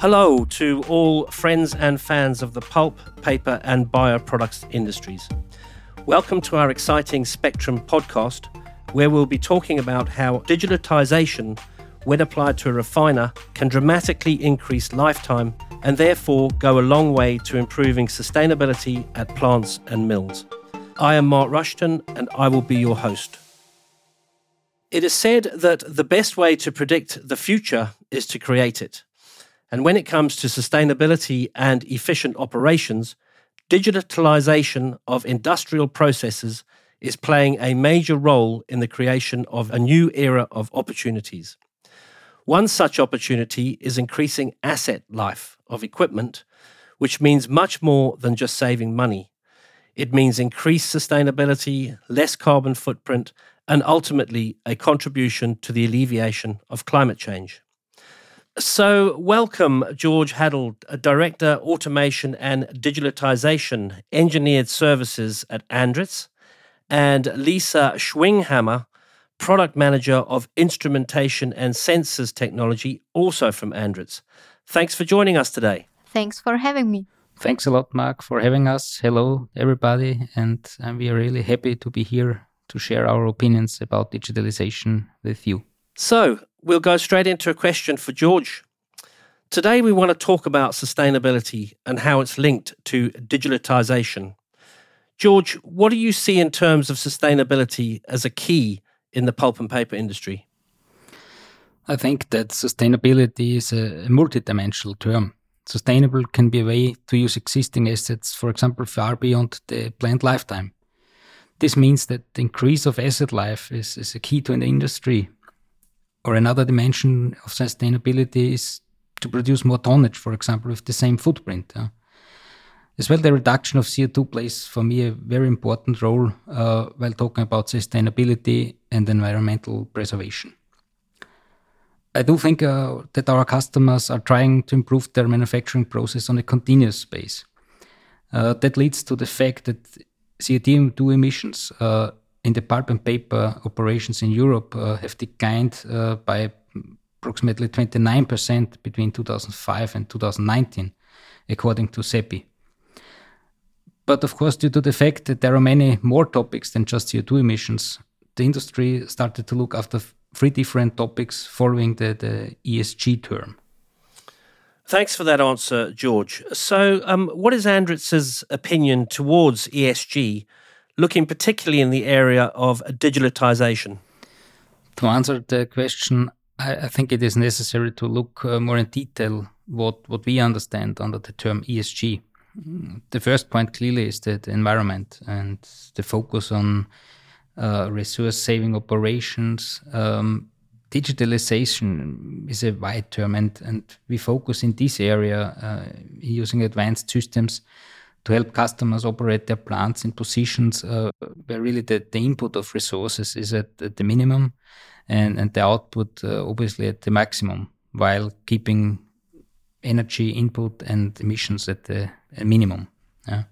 Hello to all friends and fans of the pulp, paper, and bioproducts industries. Welcome to our exciting Spectrum podcast, where we'll be talking about how digitalization, when applied to a refiner, can dramatically increase lifetime and therefore go a long way to improving sustainability at plants and mills. I am Mark Rushton, and I will be your host. It is said that the best way to predict the future is to create it. And when it comes to sustainability and efficient operations, digitalization of industrial processes is playing a major role in the creation of a new era of opportunities. One such opportunity is increasing asset life of equipment, which means much more than just saving money. It means increased sustainability, less carbon footprint, and ultimately a contribution to the alleviation of climate change. So, welcome, George Hadl, Director, Automation and Digitalization, Engineered Services at Andritz, and Lisa Schwinghammer, Product Manager of Instrumentation and Sensors Technology, also from Andritz. Thanks for joining us today. Thanks for having me. Thanks a lot, Mark, for having us. Hello, everybody, and we are really happy to be here to share our opinions about digitalization with you. So, we'll go straight into a question for George. Today, we want to talk about sustainability and how it's linked to digitalization. George, what do you see in terms of sustainability as a key in the pulp and paper industry? I think that sustainability is a multidimensional term. Sustainable can be a way to use existing assets, for example, far beyond the planned lifetime. This means that the increase of asset life is, is a key to an industry or another dimension of sustainability is to produce more tonnage, for example, with the same footprint. Uh. As well, the reduction of CO2 plays for me a very important role uh, while talking about sustainability and environmental preservation. I do think uh, that our customers are trying to improve their manufacturing process on a continuous base. Uh, that leads to the fact that CO2 emissions uh, in the pulp and paper operations in Europe uh, have declined uh, by approximately 29% between 2005 and 2019, according to CEPI. But of course, due to the fact that there are many more topics than just CO2 emissions, the industry started to look after three different topics following the, the ESG term. Thanks for that answer, George. So, um, what is Andritz's opinion towards ESG looking particularly in the area of digitalization? To answer the question, I, I think it is necessary to look uh, more in detail what, what we understand under the term ESG. The first point clearly is the environment and the focus on uh, resource saving operations. Um, digitalization is a wide term, and, and we focus in this area uh, using advanced systems to help customers operate their plants in positions uh, where really the, the input of resources is at, at the minimum and, and the output uh, obviously at the maximum while keeping energy input and emissions at the minimum. Yeah.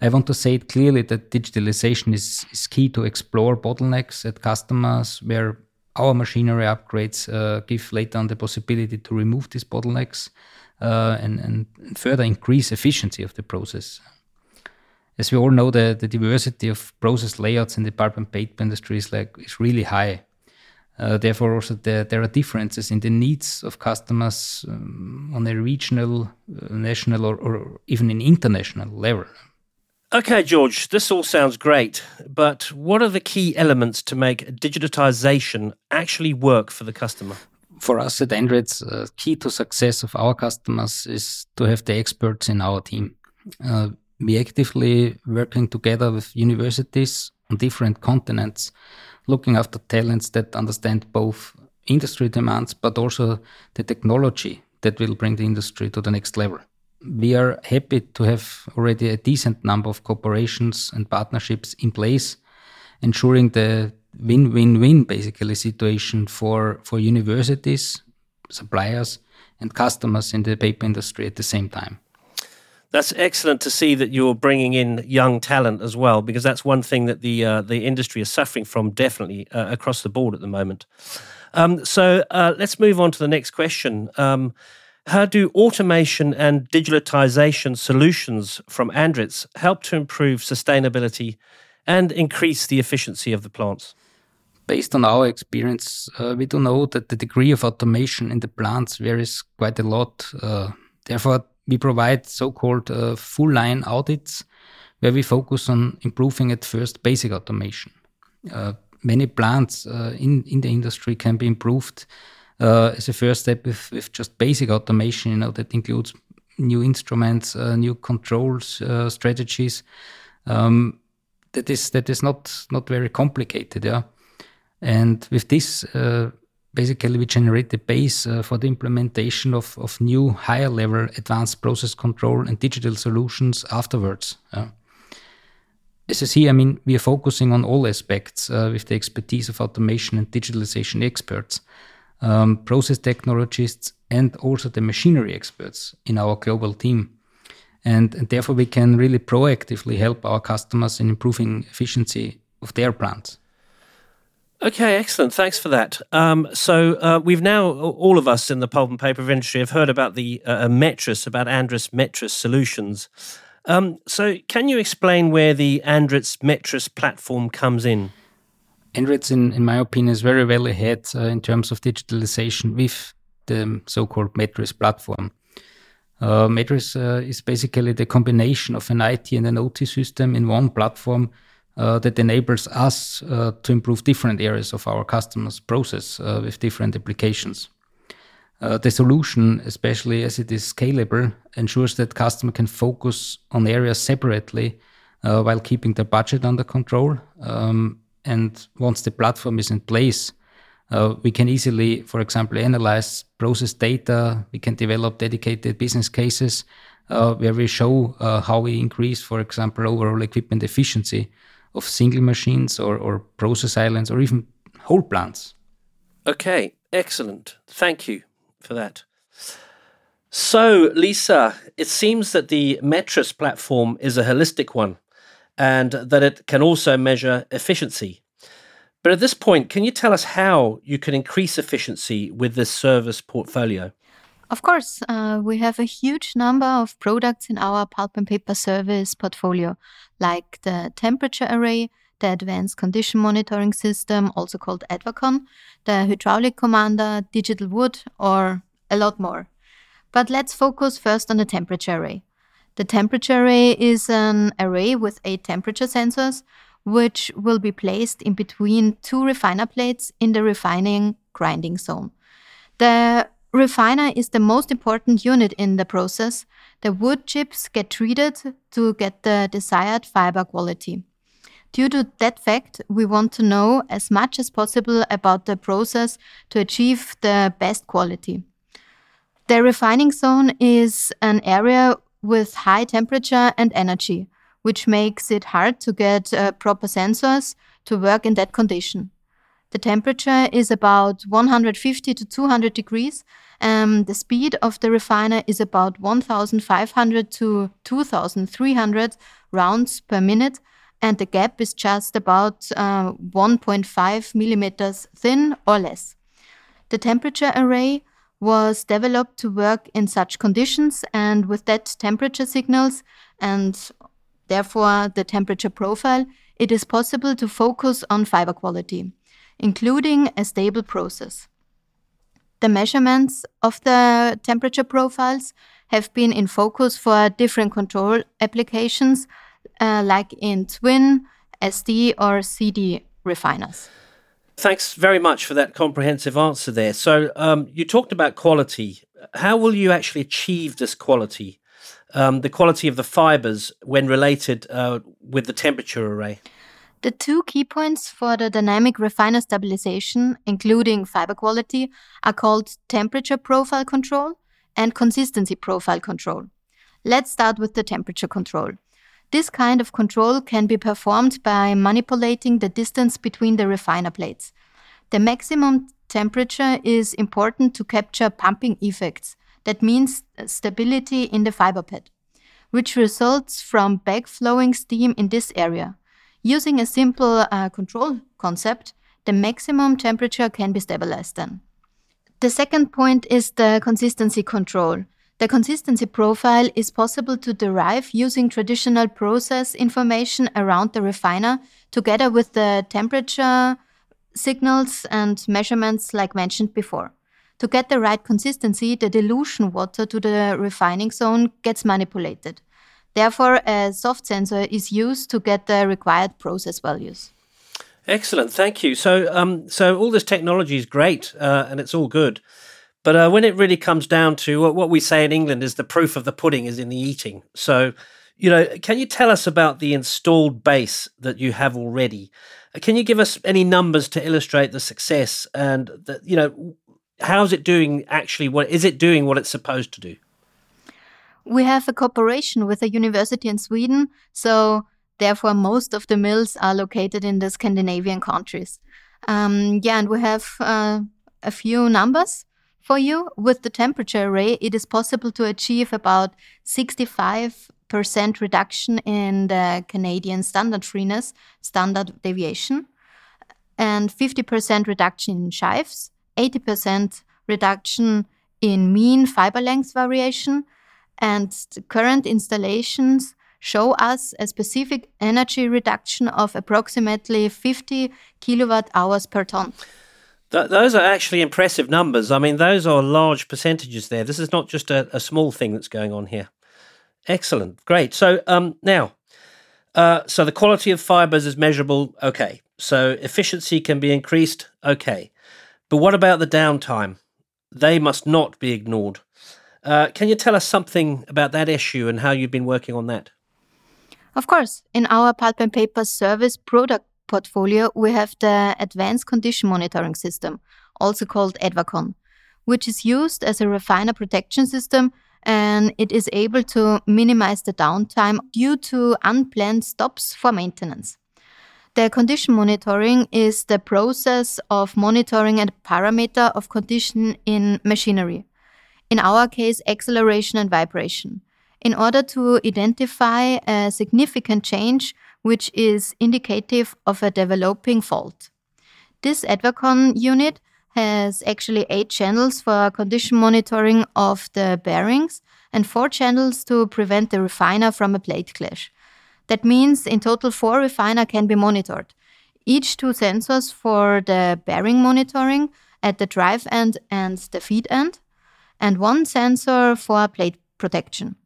I want to say it clearly that digitalization is, is key to explore bottlenecks at customers where our machinery upgrades uh, give later on the possibility to remove these bottlenecks uh, and, and further increase efficiency of the process. As we all know, the, the diversity of process layouts in the pulp and paper industry is like is really high. Uh, therefore, also there, there are differences in the needs of customers um, on a regional, uh, national, or, or even an international level. Okay, George, this all sounds great, but what are the key elements to make digitization actually work for the customer? For us at Andritz, uh, key to success of our customers is to have the experts in our team. Uh, we actively working together with universities on different continents, looking after talents that understand both industry demands, but also the technology that will bring the industry to the next level. We are happy to have already a decent number of corporations and partnerships in place, ensuring the win-win-win basically situation for for universities, suppliers, and customers in the paper industry at the same time. That's excellent to see that you're bringing in young talent as well, because that's one thing that the uh, the industry is suffering from definitely uh, across the board at the moment. Um, so uh, let's move on to the next question. Um, How do automation and digitalization solutions from Andritz help to improve sustainability and increase the efficiency of the plants? Based on our experience, uh, we do know that the degree of automation in the plants varies quite a lot. Uh, therefore, we provide so called uh, full line audits where we focus on improving at first basic automation. Uh, many plants uh, in, in the industry can be improved uh, as a first step with, with just basic automation, you know, that includes new instruments, new controls, strategies. Um, that is that is not not very complicated, yeah. And with this, uh, basically, we generate the base uh, for the implementation of of new higher level advanced process control and digital solutions afterwards. Yeah. As you see, I mean, we are focusing on all aspects uh, with the expertise of automation and digitalization experts um, process technologists, and also the machinery experts in our global team. And, and, therefore, we can really proactively help our customers in improving efficiency of their plants. Okay, excellent. Thanks for that. Um, so uh, we've now, all of us in the pulp and paper industry, have heard about the uh, Metris, about Andritz Metris solutions. Um, so can you explain where the Andritz Metris platform comes in? Andritz, in, in my opinion, is very well ahead uh, in terms of digitalization with the so-called Metris platform. Uh, Metris uh, is basically the combination of an IT and an OT system in one platform uh, that enables us uh, to improve different areas of our customers' process uh, with different applications. Uh, the solution, especially as it is scalable, ensures that customer can focus on areas separately while keeping their budget under control. Um, and once the platform is in place, uh, we can easily, for example, analyze process data. We can develop dedicated business cases uh, where we show uh, how we increase, for example, overall equipment efficiency of single machines or, or process islands or even whole plants. Okay, excellent. Thank you for that. So, Lisa, it seems that the Metris platform is a holistic one and that it can also measure efficiency. But at this point, can you tell us how you can increase efficiency with this service portfolio? Of course, uh, we have a huge number of products in our pulp and paper service portfolio, like the temperature array, the advanced condition monitoring system, also called Advacon, the hydraulic commander, digital wood, or a lot more. But let's focus first on the temperature array. The temperature array is an array with eight temperature sensors, which will be placed in between two refiner plates in the refining grinding zone. The refiner is the most important unit in the process. The wood chips get treated to get the desired fiber quality. Due to that fact, we want to know as much as possible about the process to achieve the best quality. The refining zone is an area with high temperature and energy, which makes it hard to get uh, proper sensors to work in that condition. The temperature is about 150 to 200 degrees. Um, the speed of the refiner is about 1,500 to 2,300 rounds per minute, and the gap is just about uh, 1.5 millimeters thin or less. The temperature array was developed to work in such conditions and with that temperature signals and therefore the temperature profile, it is possible to focus on fiber quality, including a stable process. The measurements of the temperature profiles have been in focus for different control applications, uh, like in twin, SD, or CD refiners. Thanks very much for that comprehensive answer there. So, um, you talked about quality. How will you actually achieve this quality? Um, the quality of the fibers when related uh, with the temperature array? The two key points for the dynamic refiner stabilization, including fiber quality, are called temperature profile control and consistency profile control. Let's start with the temperature control. This kind of control can be performed by manipulating the distance between the refiner plates. The maximum temperature is important to capture pumping effects. That means uh, stability in the fiber bed, which results from backflowing steam in this area. Using a simple uh, control concept, the maximum temperature can be stabilized then. The second point is the consistency control. The consistency profile is possible to derive using traditional process information around the refiner together with the temperature signals and measurements like mentioned before. To get the right consistency, the dilution water to the refining zone gets manipulated. Therefore, a soft sensor is used to get the required process values. Excellent, thank you. So, um, so all this technology is great, uh, and it's all good. But uh, when it really comes down to what, we say in England is the proof of the pudding is in the eating. So, you know, can you tell us about the installed base that you have already? Uh, can you give us any numbers to illustrate the success and you know, how's it doing actually? What is it doing what it's supposed to do? We have a cooperation with a university in Sweden, so therefore most of the mills are located in the Scandinavian countries. Um, yeah, and we have uh, a few numbers for you. With the temperature array, it is possible to achieve about 65% reduction in the Canadian standard freeness, standard deviation, and 50% reduction in sheaves, 80% reduction in mean fiber length variation, and current installations show us a specific energy reduction of approximately 50 kilowatt hours per ton. Th- those are actually impressive numbers. I mean, those are large percentages there. This is not just a, a small thing that's going on here. Excellent, great. So um, now, uh, so the quality of fibers is measurable. Okay. So efficiency can be increased. Okay. But what about the downtime? They must not be ignored. Uh, can you tell us something about that issue and how you've been working on that? Of course, in our pulp and paper service product portfolio, we have the Advanced Condition Monitoring System, also called ADVACON, which is used as a refiner protection system and it is able to minimize the downtime due to unplanned stops for maintenance. The condition monitoring is the process of monitoring a parameter of condition in machinery. In our case, acceleration and vibration. In order to identify a significant change, which is indicative of a developing fault. This Advacon unit has actually eight channels for condition monitoring of the bearings and four channels to prevent the refiner from a plate clash. That means in total four refiner can be monitored. Each two sensors for the bearing monitoring at the drive end and the feed end, and one sensor for plate protection.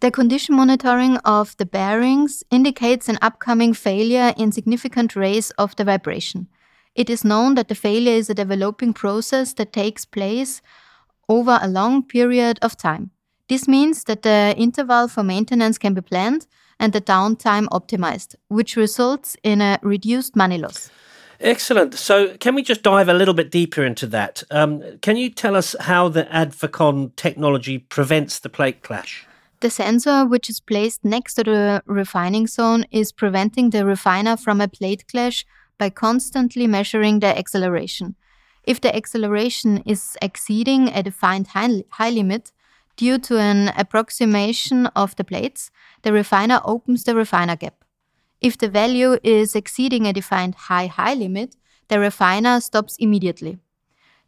The condition monitoring of the bearings indicates an upcoming failure in significant rays of the vibration. It is known that the failure is a developing process that takes place over a long period of time. This means that the interval for maintenance can be planned and the downtime optimized, which results in a reduced money loss. Excellent. So, can we just dive a little bit deeper into that? Um, can you tell us how the Advacon technology prevents the plate clash? The sensor, which is placed next to the refining zone, is preventing the refiner from a plate clash by constantly measuring the acceleration. If the acceleration is exceeding a defined high, high limit due to an approximation of the plates, the refiner opens the refiner gap. If the value is exceeding a defined high high limit, the refiner stops immediately.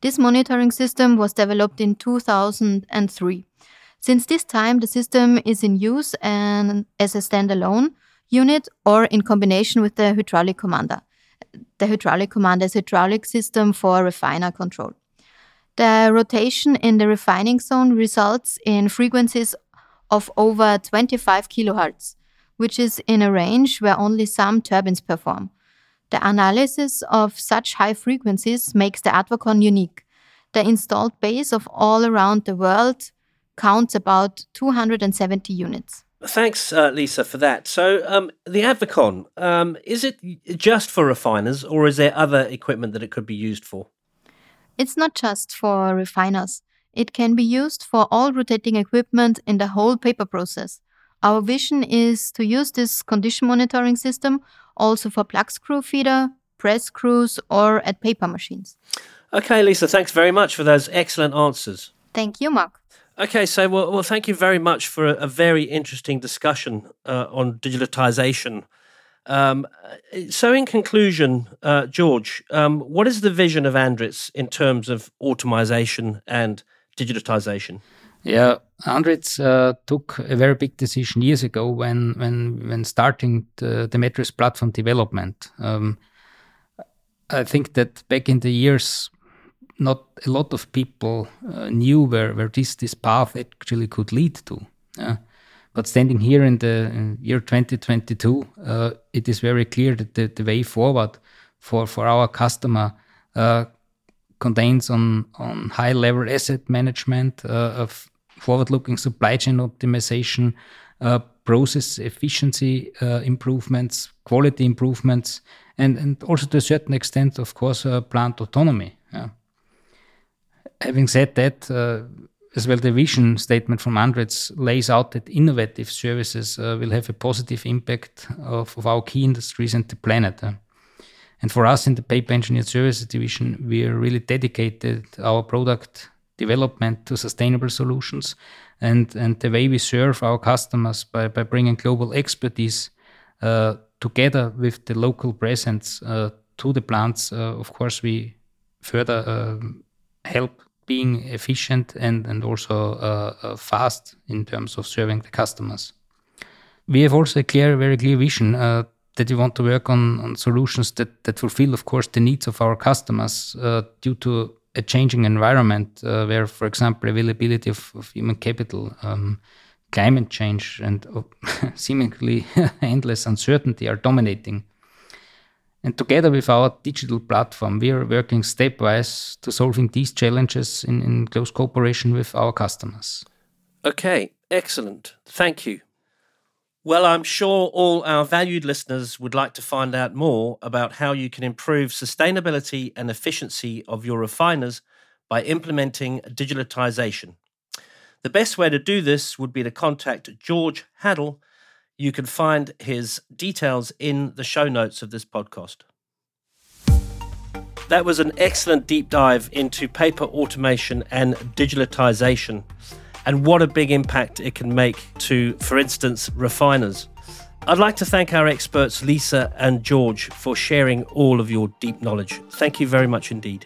This monitoring system was developed in 2003 since this time, the system is in use and as a standalone unit or in combination with the hydraulic commander. The hydraulic commander is a hydraulic system for refiner control. The rotation in the refining zone results in frequencies of over 25 kilohertz, which is in a range where only some turbines perform. The analysis of such high frequencies makes the Advacon unique. The installed base of all around the world counts about 270 units. Thanks, uh, Lisa, for that. So, um, the Advacon, um, is it just for refiners or is there other equipment that it could be used for? It's not just for refiners. It can be used for all rotating equipment in the whole paper process. Our vision is to use this condition monitoring system also for plug screw feeder, press screws, or at paper machines. Okay, Lisa, thanks very much for those excellent answers. Thank you, Mark. Okay, so well, well, thank you very much for a, a very interesting discussion uh, on digitalization. Um, so, in conclusion, uh, George, um, what is the vision of Andritz in terms of automation and digitization? Yeah, Andritz uh, took a very big decision years ago when when when starting the, the platform development. Um, I think that back in the years, not a lot of people uh, knew where where this this path actually could lead to. Yeah. But standing here in the in year 2022, uh, it is very clear that the, the way forward for, for our customer uh, contains on, on high level asset management, uh, of forward looking supply chain optimization, uh, process efficiency uh, improvements, quality improvements, and, and also to a certain extent, of course, uh, plant autonomy. Yeah. Having said that, as well, the vision statement from Andritz lays out that innovative services uh, will have a positive impact of, of, our key industries and the planet. Uh. And for us in the Paper Engineered Services division, we are really dedicated our product development to sustainable solutions and, and the way we serve our customers by, by bringing global expertise uh, together with the local presence uh, to the plants. Uh, of course, we further um, help being efficient and, and also uh, uh, fast in terms of serving the customers. We have also a clear, very clear vision uh, that we want to work on, on solutions that, that fulfill, of course, the needs of our customers due to a changing environment uh, where, for example, availability of, of human capital, um, climate change, and seemingly endless uncertainty are dominating. And together with our digital platform, we are working stepwise to solving these challenges in, in close cooperation with our customers. Okay, excellent. Thank you. Well, I'm sure all our valued listeners would like to find out more about how you can improve sustainability and efficiency of your refiners by implementing digitalization. The best way to do this would be to contact George Hadl you can find his details in the show notes of this podcast. That was an excellent deep dive into paper automation and digitalization, and what a big impact it can make to, for instance, refiners. I'd like to thank our experts, Lisa and George, for sharing all of your deep knowledge. Thank you very much indeed.